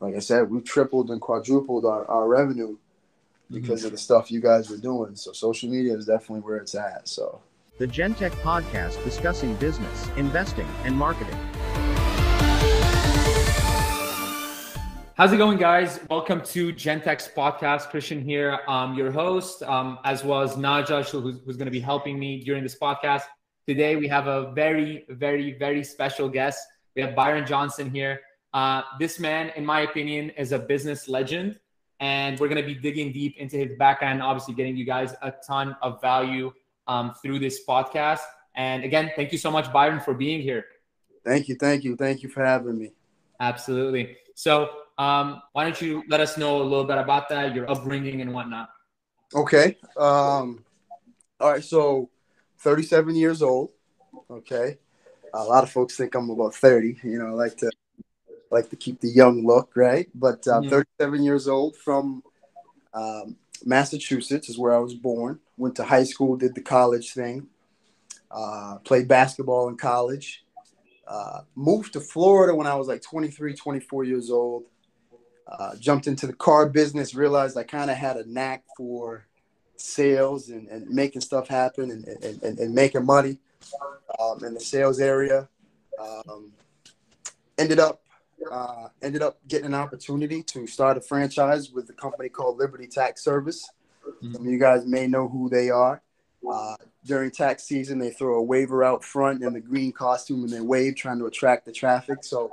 like I said, we tripled and quadrupled our, our revenue because mm-hmm. of the stuff you guys were doing. So social media is definitely where it's at. So the Gentech podcast discussing business, investing, and marketing. How's it going, guys? Welcome to Gentech's podcast. Christian here, I'm your host, um, as well as Naja, who's, who's going to be helping me during this podcast. Today, we have a very, very, very special guest. We have Byron Johnson here. Uh, this man, in my opinion, is a business legend, and we're going to be digging deep into his background, obviously getting you guys a ton of value um, through this podcast. And again, thank you so much, Byron, for being here. Thank you, thank you, thank you for having me. Absolutely. So, um, why don't you let us know a little bit about that, your upbringing and whatnot? Okay. Um, all right. So, 37 years old. Okay. A lot of folks think I'm about 30. You know, I like to like to keep the young look, right? But uh, mm-hmm. 37 years old from um, Massachusetts is where I was born. Went to high school, did the college thing, uh, played basketball in college. Uh, moved to Florida when I was like 23, 24 years old. Uh, jumped into the car business, realized I kind of had a knack for sales and, and making stuff happen and, and, and, and making money um, in the sales area. Um, ended up uh, ended up getting an opportunity to start a franchise with a company called Liberty Tax Service. Mm-hmm. Some of you guys may know who they are. Uh, during tax season, they throw a waver out front in the green costume and they wave, trying to attract the traffic. So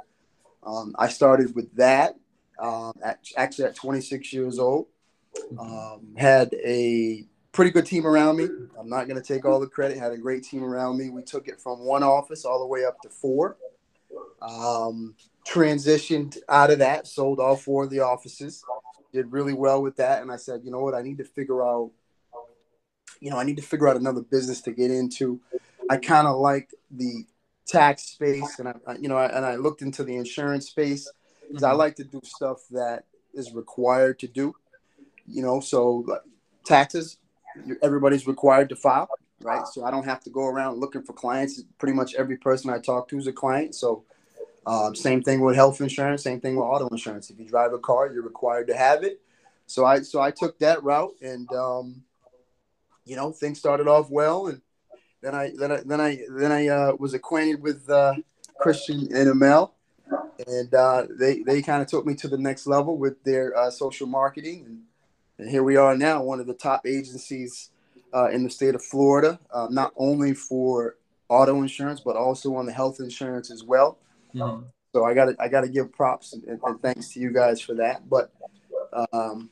um, I started with that. Um, at, actually, at 26 years old, um, had a pretty good team around me. I'm not going to take all the credit. Had a great team around me. We took it from one office all the way up to four. Um, transitioned out of that, sold all four of the offices, did really well with that. And I said, you know what, I need to figure out, you know, I need to figure out another business to get into. I kind of like the tax space, and I, you know, and I looked into the insurance space because I mm-hmm. like to do stuff that is required to do. You know, so taxes, everybody's required to file, right? So I don't have to go around looking for clients. Pretty much every person I talk to is a client. So um, same thing with health insurance. Same thing with auto insurance. If you drive a car, you're required to have it. So I so I took that route, and um, you know things started off well, and then I then I then I then I uh, was acquainted with uh, Christian and Amel, and uh, they they kind of took me to the next level with their uh, social marketing, and, and, here we are now, one of the top agencies uh, in the state of Florida, uh, not only for auto insurance but also on the health insurance as well. Mm-hmm. So I got I got to give props and, and, thanks to you guys for that. But um,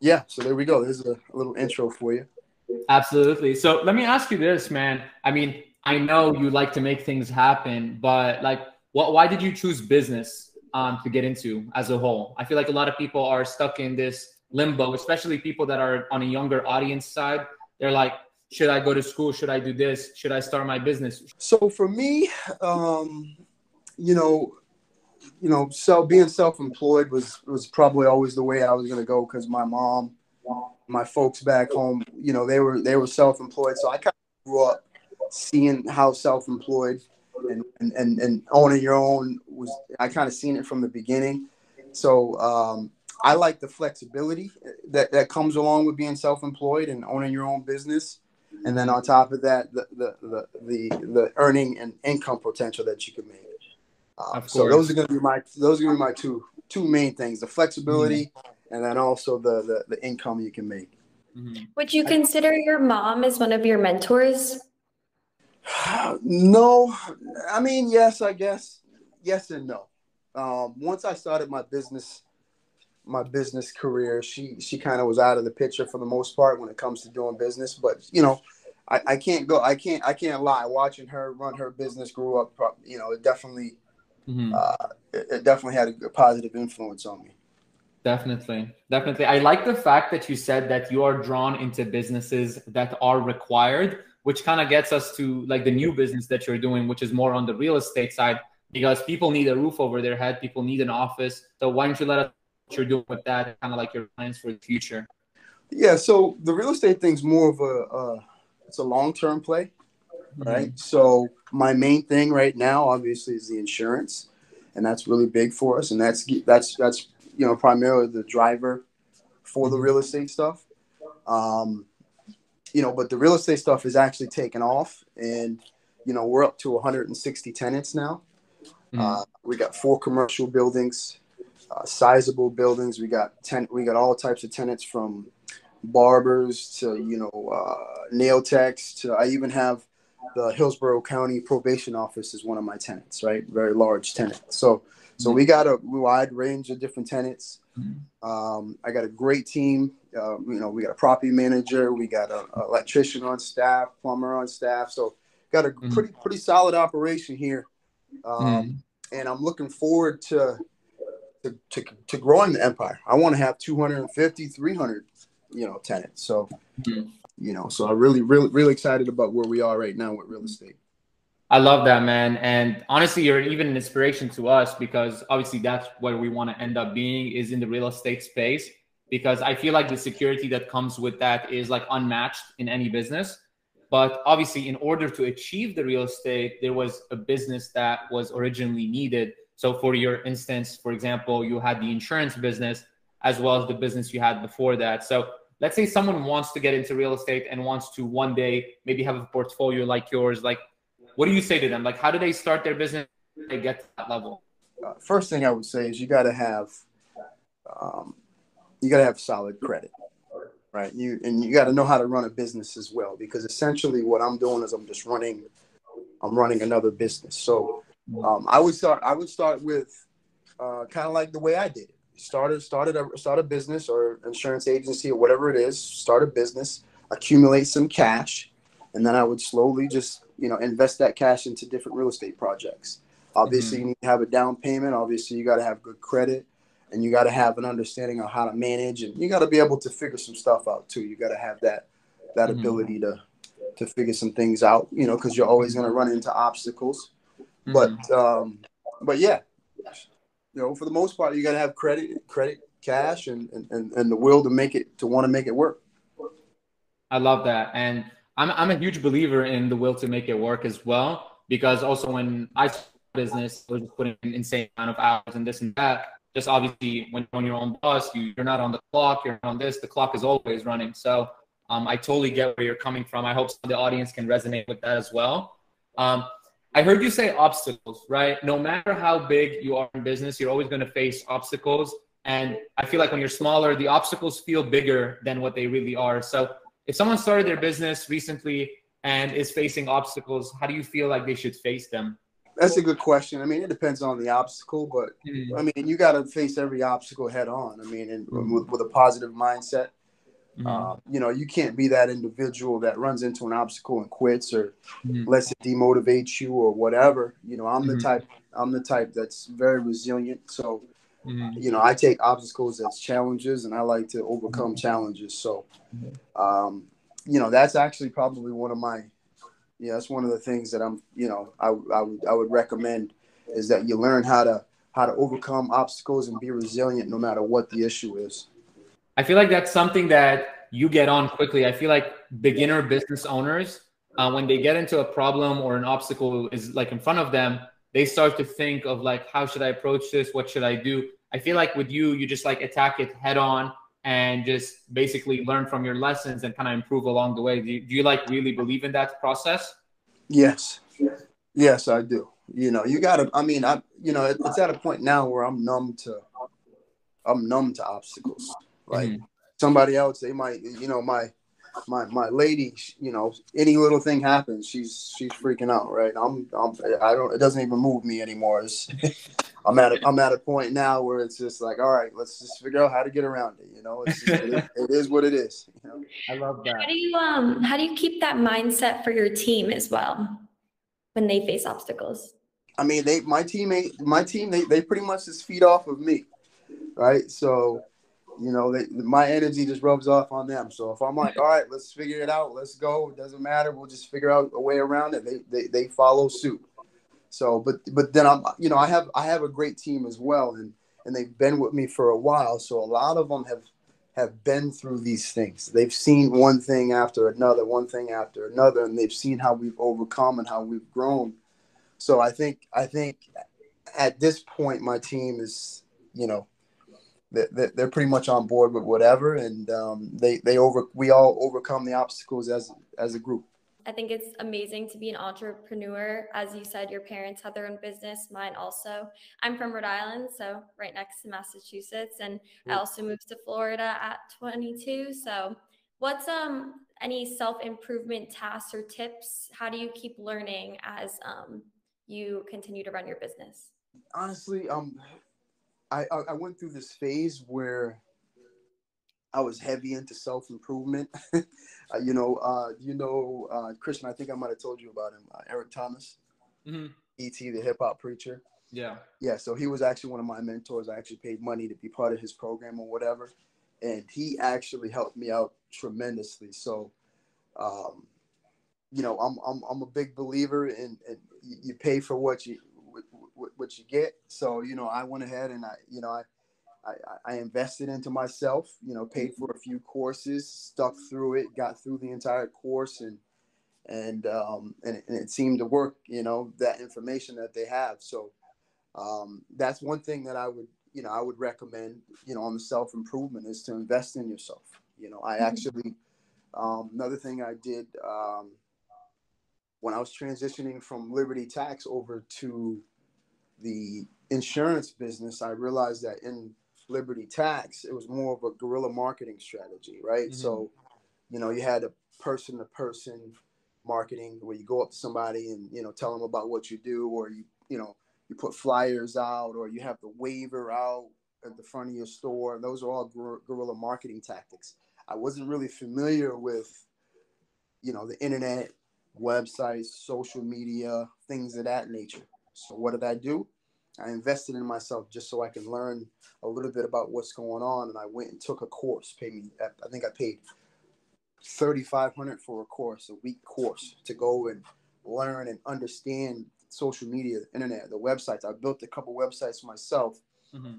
yeah, so there we go. This is a, a little intro for you. Absolutely. So let me ask you this, man. I mean, I know you like to make things happen, but like, what? Why did you choose business um, to get into as a whole? I feel like a lot of people are stuck in this limbo, especially people that are on a younger audience side. They're like, should I go to school? Should I do this? Should I start my business? So for me, um, you know, you know, so being self-employed was was probably always the way I was to go because my mom, my folks back home, you know, they were they were self-employed, so I kind of grew up seeing how self-employed and and and, and owning your own was. I kind of seen it from the beginning, so um, I like the flexibility that that comes along with being self-employed and owning your own business. And then on top of that the the the the, the earning and income potential that you can make um, so those are going to be my those are going to be my two two main things: the flexibility, mm-hmm. and then also the, the, the income you can make. Mm-hmm. Would you consider your mom as one of your mentors? no, I mean yes, I guess yes and no. Um, once I started my business, my business career, she she kind of was out of the picture for the most part when it comes to doing business. But you know, I, I can't go, I can't I can't lie. Watching her run her business, grew up, you know, it definitely mm-hmm. uh, it, it, definitely had a positive influence on me. Definitely, definitely. I like the fact that you said that you are drawn into businesses that are required, which kind of gets us to like the new business that you're doing, which is more on the real estate side, because people need a roof over their head, people need an office. So why don't you let us what you're doing with that, kind of like your plans for the future? Yeah, so the real estate thing's more of a uh, it's a long term play, mm-hmm. right? So my main thing right now, obviously, is the insurance, and that's really big for us. And that's that's that's you know primarily the driver for the real estate stuff. Um, you know, but the real estate stuff is actually taken off, and you know we're up to 160 tenants now. Mm-hmm. Uh, we got four commercial buildings, uh, sizable buildings. We got ten. We got all types of tenants from barbers to you know uh, nail techs to I even have the Hillsborough County Probation Office is one of my tenants, right? Very large tenant. So so we got a wide range of different tenants. Um, I got a great team. Uh, you know, we got a property manager, we got an electrician on staff, plumber on staff. So got a mm-hmm. pretty pretty solid operation here, um, mm and I'm looking forward to, to to, to growing the empire. I want to have 250, 300, you know, tenants. So, mm you know, so I'm really, really, really excited about where we are right now with real estate. I love that, man. And honestly, you're even an inspiration to us because obviously that's where we want to end up being is in the real estate space. Because I feel like the security that comes with that is like unmatched in any business. But obviously, in order to achieve the real estate, there was a business that was originally needed. So, for your instance, for example, you had the insurance business as well as the business you had before that. So, let's say someone wants to get into real estate and wants to one day maybe have a portfolio like yours. Like, what do you say to them? Like, how do they start their business? They get to that level. Uh, first thing I would say is you got to have, um, you got to have solid credit, right? You and you got to know how to run a business as well, because essentially what I'm doing is I'm just running, I'm running another business. So um, I would start, I would start with uh, kind of like the way I did. Started, started a start a business or insurance agency or whatever it is. Start a business, accumulate some cash, and then I would slowly just you know invest that cash into different real estate projects. Obviously, mm-hmm. you need to have a down payment. Obviously, you got to have good credit, and you got to have an understanding of how to manage, and you got to be able to figure some stuff out too. You got to have that that mm-hmm. ability to to figure some things out. You know, because you're always going to run into obstacles. Mm-hmm. But um, but yeah, you know, for the most part, you got to have credit, credit, cash, and, and and the will to make it to want to make it work. I love that, and I'm I'm a huge believer in the will to make it work as well because also when I business, I was just putting an insane amount of hours and this and that. Just obviously, when you're on your own bus, you, you're not on the clock. You're on this. The clock is always running. So um, I totally get where you're coming from. I hope the audience can resonate with that as well. Um, I heard you say obstacles, right? No matter how big you are in business, you're always going to face obstacles. And I feel like when you're smaller, the obstacles feel bigger than what they really are. So if someone started their business recently and is facing obstacles, how do you feel like they should face them? That's a good question. I mean, it depends on the obstacle, but mm-hmm. I mean, you got to face every obstacle head on. I mean, and mm-hmm. with, with, a positive mindset. Mm-hmm. Uh, you know, you can't be that individual that runs into an obstacle and quits or mm-hmm. lets it demotivate you or whatever. You know, I'm the mm-hmm. type. I'm the type that's very resilient. So, mm-hmm. you know, I take obstacles as challenges, and I like to overcome challenges. So, um, you know, that's actually probably one of my yeah, that's one of the things that I'm, you know, I, I would I would recommend is that you learn how to how to overcome obstacles and be resilient no matter what the issue is. I feel like that's something that you get on quickly. I feel like beginner business owners, uh, when they get into a problem or an obstacle is like in front of them, they start to think of like, how should I approach this? What should I do? I feel like with you, you just like attack it head on and just basically learn from your lessons and kind of improve along the way. Do you, do you like really believe in that process? Yes. Yes, I do. You know, you got to, I mean, I, you know, it's at a point now where I'm numb to, I'm numb to obstacles. Like mm-hmm. somebody else, they might, you know, my, my my lady, you know, any little thing happens, she's she's freaking out, right? I'm I'm I don't it doesn't even move me anymore. It's, I'm at a, I'm at a point now where it's just like, all right, let's just figure out how to get around it. You know, it's just, it, it is what it is. You know? I love that. How do you um how do you keep that mindset for your team as well when they face obstacles? I mean, they my teammate my team they they pretty much just feed off of me, right? So you know, they, my energy just rubs off on them. So if I'm like, all right, let's figure it out, let's go. It doesn't matter. We'll just figure out a way around it. They they, they follow suit. So, but but then I'm, you know, I have I have a great team as well, and and they've been with me for a while. So a lot of them have have been through these things. They've seen one thing after another, one thing after another, and they've seen how we've overcome and how we've grown. So I think I think at this point, my team is, you know, they're, they're pretty much on board with whatever, and um, they they over we all overcome the obstacles as as a group. I think it's amazing to be an entrepreneur. As you said, your parents had their own business, mine also. I'm from Rhode Island, so right next to Massachusetts, and I also moved to Florida at 22. So, what's um any self improvement tasks or tips? How do you keep learning as um you continue to run your business? Honestly, um, I I went through this phase where I was heavy into self improvement. uh, you know, uh, you know, uh, Christian. I think I might have told you about him, uh, Eric Thomas, mm-hmm. ET, the hip hop preacher. Yeah, yeah. So he was actually one of my mentors. I actually paid money to be part of his program or whatever, and he actually helped me out tremendously. So, um, you know, I'm I'm I'm a big believer in, in you pay for what you what you get. So you know, I went ahead and I you know I I, I, invested into myself, you know, paid for a few courses, stuck through it, got through the entire course, and and um, and, it, and it seemed to work. You know, that information that they have. So um, that's one thing that I would, you know, I would recommend. You know, on the self improvement is to invest in yourself. You know, I mm-hmm. actually um, another thing I did um, when I was transitioning from Liberty Tax over to the insurance business, I realized that in Liberty Tax, it was more of a guerrilla marketing strategy, right? Mm-hmm. So, you know, you had a person to person marketing where you go up to somebody and, you know, tell them about what you do, or you, you know, you put flyers out, or you have the waver out at the front of your store. Those are all guerrilla marketing tactics. I wasn't really familiar with, you know, the internet, websites, social media, things of that nature. So, what did I do? I invested in myself just so I can learn a little bit about what's going on. And I went and took a course. Paid me, I think I paid thirty five hundred for a course, a week course, to go and learn and understand social media, the internet, the websites. I built a couple websites myself, mm-hmm.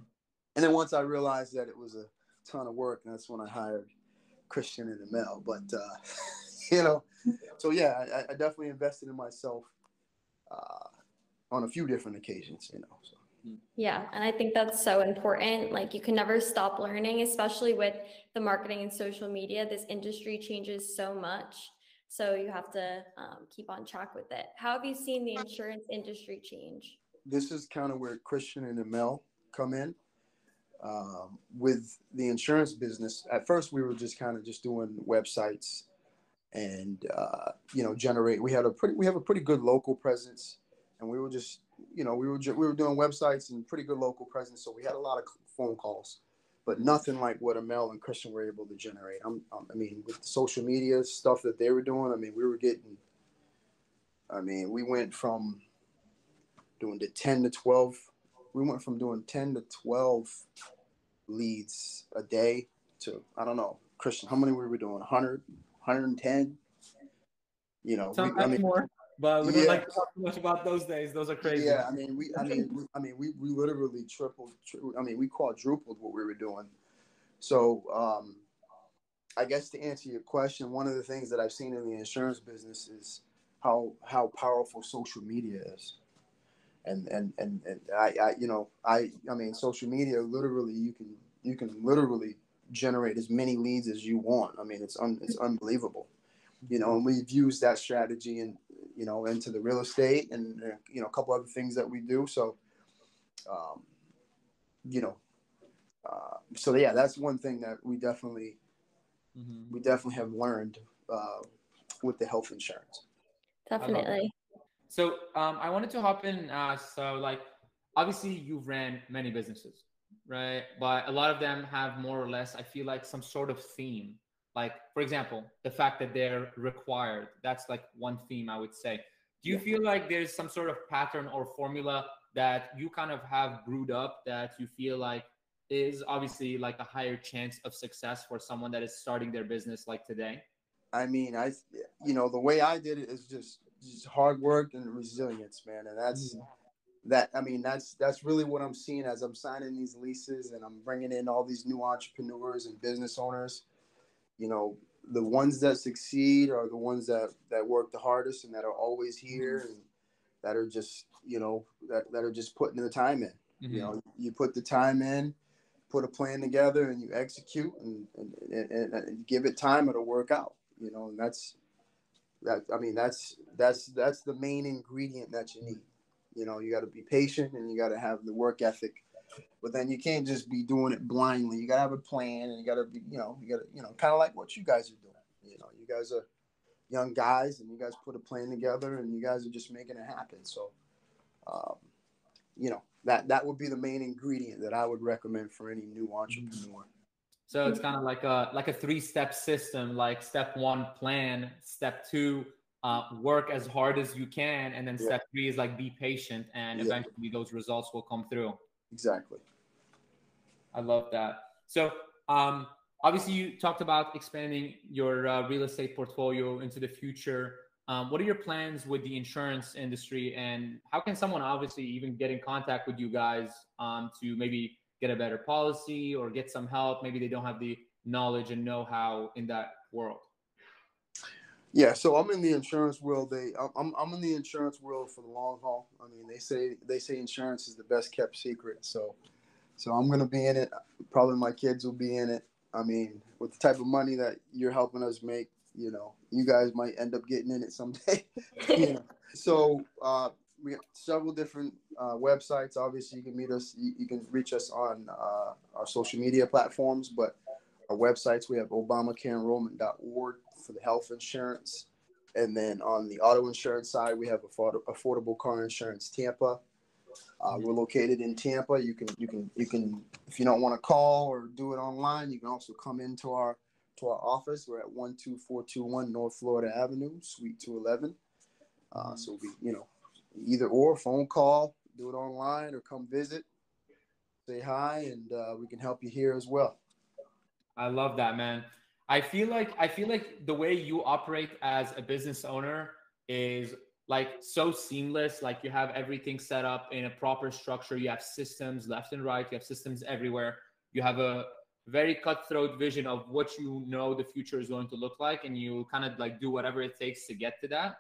and then once I realized that it was a ton of work, and that's when I hired Christian and Amel. But uh, you know, so yeah, I, I definitely invested in myself. Uh, on a few different occasions, you know. So. Yeah, and I think that's so important. Like you can never stop learning, especially with the marketing and social media. This industry changes so much, so you have to um, keep on track with it. How have you seen the insurance industry change? This is kind of where Christian and Amel come in. Um, with the insurance business, at first we were just kind of just doing websites and uh, you know generate. We had a pretty we have a pretty good local presence and we were just you know we were we were doing websites and pretty good local presence, so we had a lot of phone calls, but nothing like what Amel and Christian were able to generate. I'm, I'm, i mean, with the social media stuff that they were doing, I mean, we were getting. I mean, we went from doing the ten to twelve. We went from doing ten to twelve leads a day to I don't know, Christian. How many were we doing? 100, 110? You know, we, I mean, more but we don't like to talk too much about those days. Those are crazy. Yeah, I mean, we, I mean, we, I mean, we, we literally tripled. Tri- I mean, we quadrupled what we were doing. So, um, I guess to answer your question, one of the things that I've seen in the insurance business is how how powerful social media is, and and and, and I, I you know I I mean social media literally you can you can literally generate as many leads as you want. I mean it's un, it's unbelievable, you know, and we've used that strategy and you know, into the real estate and uh, you know a couple other things that we do. So, um, you know, uh, so yeah, that's one thing that we definitely mm-hmm. we definitely have learned uh, with the health insurance. Definitely. So um, I wanted to hop in. Uh, so like, obviously you've ran many businesses, right? But a lot of them have more or less, I feel like, some sort of theme like for example the fact that they're required that's like one theme i would say. Do you feel like there's some sort of pattern or formula that you kind of have brewed up that you feel like is obviously like a higher chance of success for someone that is starting their business like today? I mean i you know the way i did it is just just hard work and resilience man and that's mm-hmm. that i mean that's that's really what i'm seeing as i'm signing these leases and i'm bringing in all these new entrepreneurs and business owners you know, the ones that succeed are the ones that that work the hardest and that are always here mm-hmm. and that are just you know, that, that are just putting the time in. Mhm. You know, you put the time in, put a plan together, and you execute, and and, and, and, and give it time, it'll work out. You know, and that's that. I mean, that's that's that's the main ingredient that you need. You know, you got to be patient, and you got to have the work ethic. But then you can't just be doing it blindly. You got to have a plan, and you got to be, you know, you got to, you know, kind of like what you guys are doing. You know, you guys are young guys, and you guys put a plan together, and you guys are just making it happen. So, um, you know, that that would be the main ingredient that I would recommend for any new entrepreneur. So it's kind of like a like a three step system. Like step one, plan. Step two, uh, work as hard as you can, and then Yeah. step three is like be patient, and Yeah. eventually those results will come through. Exactly. I love that. So um, obviously you talked about expanding your uh, real estate portfolio into the future. Um, what are your plans with the insurance industry, and how can someone obviously even get in contact with you guys um, to maybe get a better policy or get some help? Maybe they don't have the knowledge and know-how in that world. Yeah, so I'm in the insurance world. They, I'm, I'm in the insurance world for the long haul. I mean, they say they say insurance is the best kept secret. So, so I'm gonna be in it. Probably my kids will be in it. I mean, with the type of money that you're helping us make, you know, you guys might end up getting in it someday. you know. So uh, we got several different uh, websites. Obviously, you can meet us. You, you can reach us on uh, our social media platforms, but our websites we have obamacareenrollment.org for the health insurance. And then on the auto insurance side we have afford- affordable car insurance tampa. Uh, we're located in tampa. You can you can you can if you don't want to call or do it online you can also come into our to our office. We're at 12421 north florida avenue suite 211 uh, so we you know either or phone call do it online or come visit say hi and uh, we can help you here as well. I love that, man. I feel like I feel like the way you operate as a business owner is like so seamless. Like you have everything set up in a proper structure. You have systems left and right. You have systems everywhere. You have a very cutthroat vision of what you know the future is going to look like, and you kind of like do whatever it takes to get to that.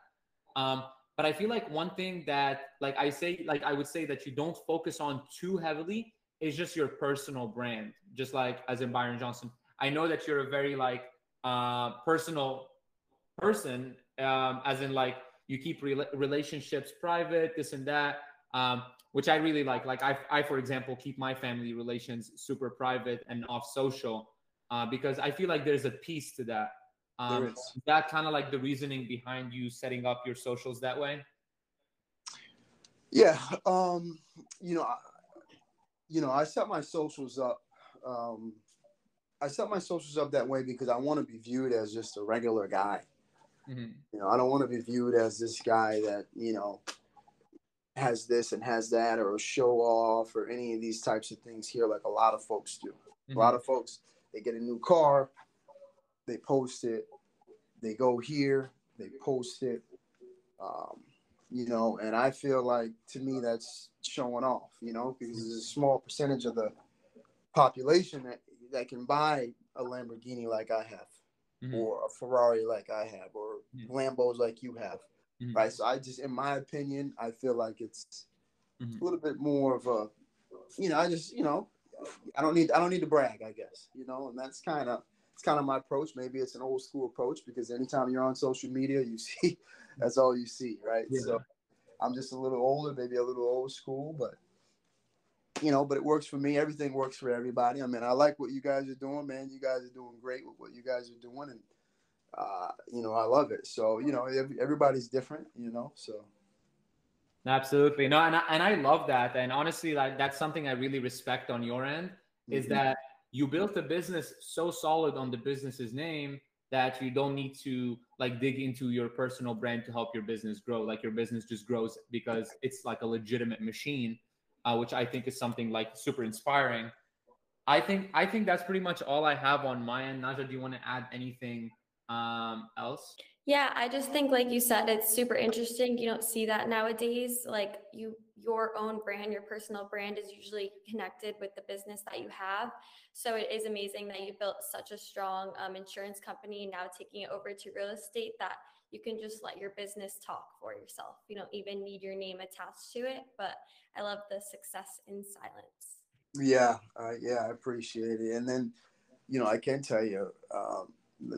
Um, but I feel like one thing that like I say, like I would say that you don't focus on too heavily is just your personal brand. Just like as in Byron Johnson, I know that you're a very like uh, personal person, um, as in like you keep rela- relationships private, this and that, um, which I really like. Like I, I, for example, keep my family relations super private and off social uh, because I feel like there's a piece to that. Um, is that kind of like the reasoning behind you setting up your socials that way? Yeah, um, you know, I, you know, I set my socials up. Um, I set my socials up that way because I want to be viewed as just a regular guy. Mhm. You know, I don't want to be viewed as this guy that you know has this and has that, or a show off, or any of these types of things here, like a lot of folks do. A lot of folks they get a new car, they post it, they go here, they post it. Um, you know, and I feel like to me that's showing off, you know, because there's a small percentage of the population that that can buy a Lamborghini like I have, Mhm. or a Ferrari like I have, or Yeah. Lambos like you have, Mhm. right? So I just, in my opinion, I feel like it's Mhm. a little bit more of a, you know, I just, you know, I don't need, I don't need to brag, I guess, you know, and that's kind of. It's kind of my approach. Maybe it's an old school approach because anytime you're on social media, you see that's all you see, right? Yeah. So I'm just a little older, maybe a little old school, but you know, but it works for me. Everything works for everybody. I mean, I like what you guys are doing, man. You guys are doing great with what you guys are doing, and uh, you know, I love it. So you know, everybody's different, you know. So Absolutely. No, and I, and I love that. And honestly, like that's something I really respect on your end is Mhm. that you built a business so solid on the business's name that you don't need to like dig into your personal brand to help your business grow. Like your business just grows because it's like a legitimate machine, uh, which I think is something like super inspiring. I think I think that's pretty much all I have on my end. Naja, do you want to add anything um, else? Yeah, I just think like you said, it's super interesting. You don't see that nowadays. Like you your own brand, your personal brand is usually connected with the business that you have. So it is amazing that you built such a strong um, insurance company now taking it over to real estate that you can just let your business talk for yourself. You don't even need your name attached to it. But I love the success in silence. Yeah, uh, yeah, I appreciate it. And then, you know, I can tell you, um,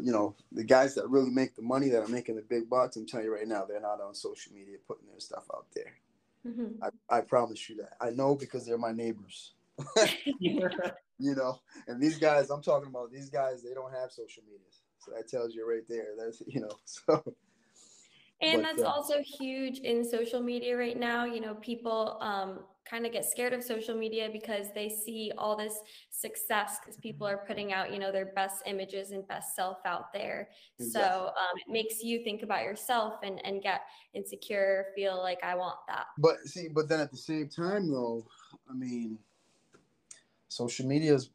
you know, the guys that really make the money that are making the big bucks, I'm telling you right now, they're not on social media putting their stuff out there. Mm-hmm. I, I promise you that. I know because they're my neighbors. you know, and these guys, I'm talking about these guys, they don't have social media. So that tells you right there. That's, you know, so and but, that's uh, also huge in social media right now. You know, people um, kind of get scared of social media because they see all this success because people are putting out, you know, their best images and best self out there. Exactly. So um, it makes you think about yourself and, and get insecure, feel like I want that. But see, but then at the same time, though, I mean, social media is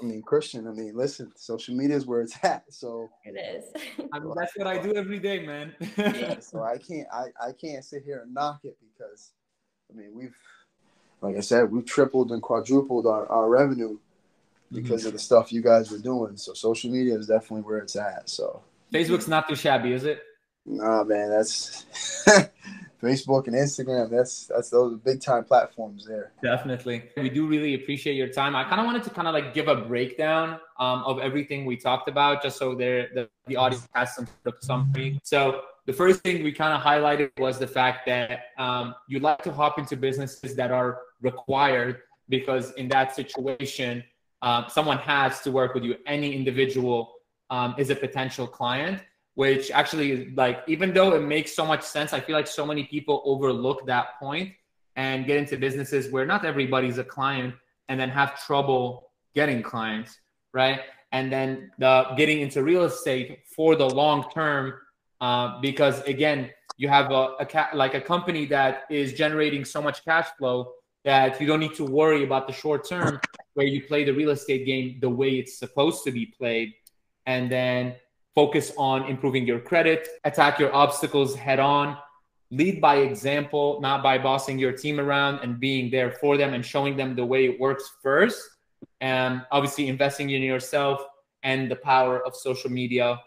I mean, Christian, I mean, listen, social media is where it's at. So it is. I mean, that's what I do every day, man. yeah, so I can't, I, I can't sit here and knock it because, I mean, we've, like I said, we've tripled and quadrupled our, our revenue because mm-hmm. of the stuff you guys were doing. So social media is definitely where it's at. So Facebook's not too shabby, is it? Nah, man, that's Facebook and Instagram. That's that's those big time platforms there. Definitely, we do really appreciate your time. I kind of wanted to kind of like give a breakdown um, of everything we talked about, just so there the, the audience has some summary. So the first thing we kind of highlighted was the fact that um, you like to hop into businesses that are required because in that situation, uh, someone has to work with you. Any individual um, is a potential client which actually like even though it makes so much sense i feel like so many people overlook that point and get into businesses where not everybody's a client and then have trouble getting clients right? And then the getting into real estate for the long term uh, because again you have a, a ca- like a company that is generating so much cash flow that you don't need to worry about the short term where you play the real estate game the way it's supposed to be played. And then focus on improving your credit, attack your obstacles head on, lead by example, not by bossing your team around and being there for them and showing them the way it works first. And obviously, investing in yourself and the power of social media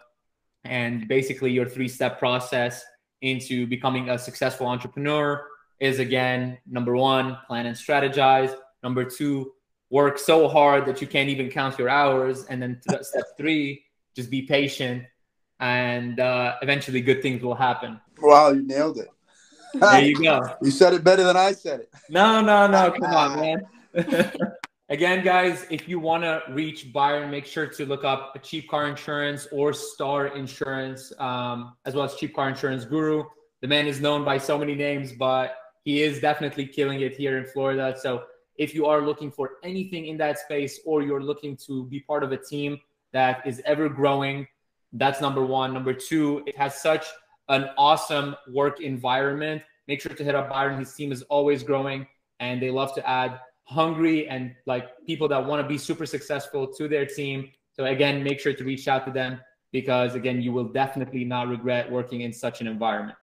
and basically your three step process into becoming a successful entrepreneur is again number one, plan and strategize. Number two, work so hard that you can't even count your hours. And then step three, just be patient, and uh, eventually good things will happen. Wow, you nailed it. there you go. You said it better than I said it. No, no, no. Come on, man. Again, guys, if you want to reach Byron, make sure to look up Cheap Car Insurance or Star Insurance, um, as well as Cheap Car Insurance Guru. The man is known by so many names, but he is definitely killing it here in Florida. So if you are looking for anything in that space or you're looking to be part of a team that is ever growing. That's number one. Number two, it has such an awesome work environment. Make sure to hit up Byron. His team is always growing and they love to add hungry and like people that want to be super successful to their team. So again, make sure to reach out to them because again, you will definitely not regret working in such an environment.